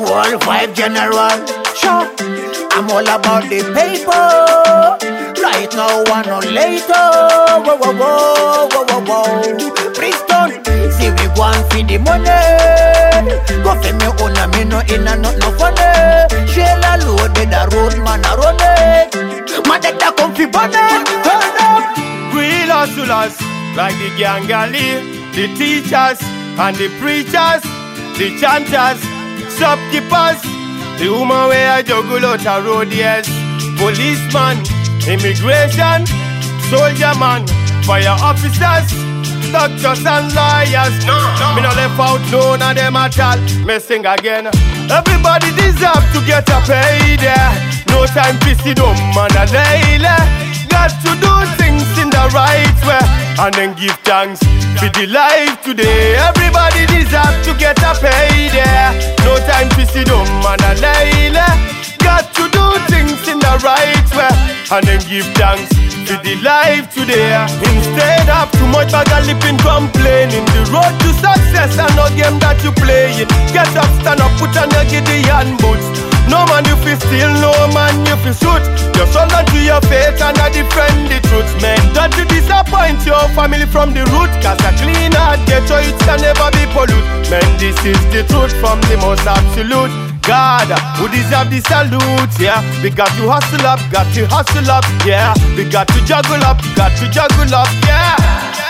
Worldwide general. Sure. I'm all about the paper. Right now, one on later. Whoa, whoa, whoa, whoa, whoa, whoa. Brixton, see we want for the money. Go for me oh, own a me no in a not no funny. Shell a loaded a road man a run it. Man that da come fi bonnet. Turn up. Real hustlers, like the gangali, the teachers and the preachers, the chanters, shopkeepers, the woman where I juggle out a road, yes. Policeman, immigration, soldier man, fire officers, doctors and lawyers. Me no left out none of them at all. Me sing again. Everybody deserve to get a payday. No time to sit down man a lay Got to do things in the right way and then give thanks for the life today. Everybody deserve to get and then give thanks for the life today. Instead of too much bag of lipping complaining, the road to success and no game that you playing. Get up, stand up, put on your Gideon boots. No man you feel steal, no man you feel shoot. Just hold on to your faith and I defend the truth, man. Don't disappoint your family from the root, cause a clean heart get your it can never be pollute. Man, this is the truth from the most absolute. God, who deserve the salute, yeah. We got to hustle up, got to hustle up, yeah. We got to juggle up, got to juggle up, yeah.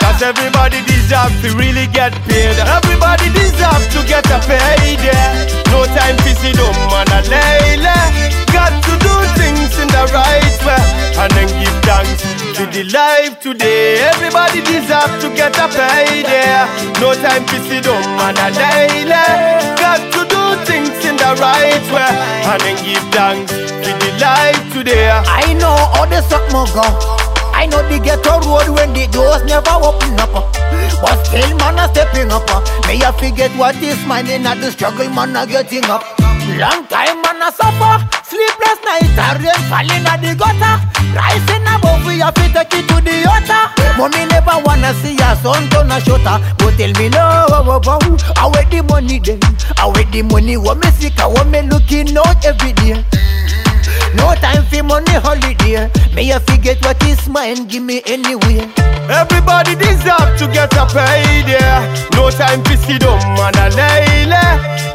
Cause everybody deserve to really get paid. Everybody deserve to get a payday. No time to sit down, man, a lay eh. Got to do things in the right way and then give thanks to the life today. Everybody deserve to get a payday. No time to sit down, man, a lay eh. Got to thanks to the life today. I know how the something go. I know the ghetto road when the doors never open up. But still, man, a stepping up. May I forget what is mine in the struggle, man, a getting up. Long time, man, a suffer. Sleepless night, a rain falling at the gutter. Rising above, we have to take it to the altar. Mommy see her son turn a shutter. But tell me no, oh, oh, oh. I where the money then? I where the money? What me sick? What me looking out every day? No time for money holiday. May I forget what is mine, give me anyway. Everybody deserve to get a payday. No time to sit down, man, a lay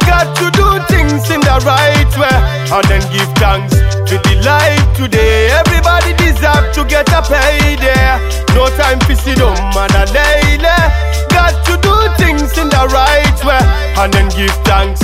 Got to do things in the right way and then give thanks to the life today. A payday. No time for sit down, man, a lay Got to do things in the right way and then give thanks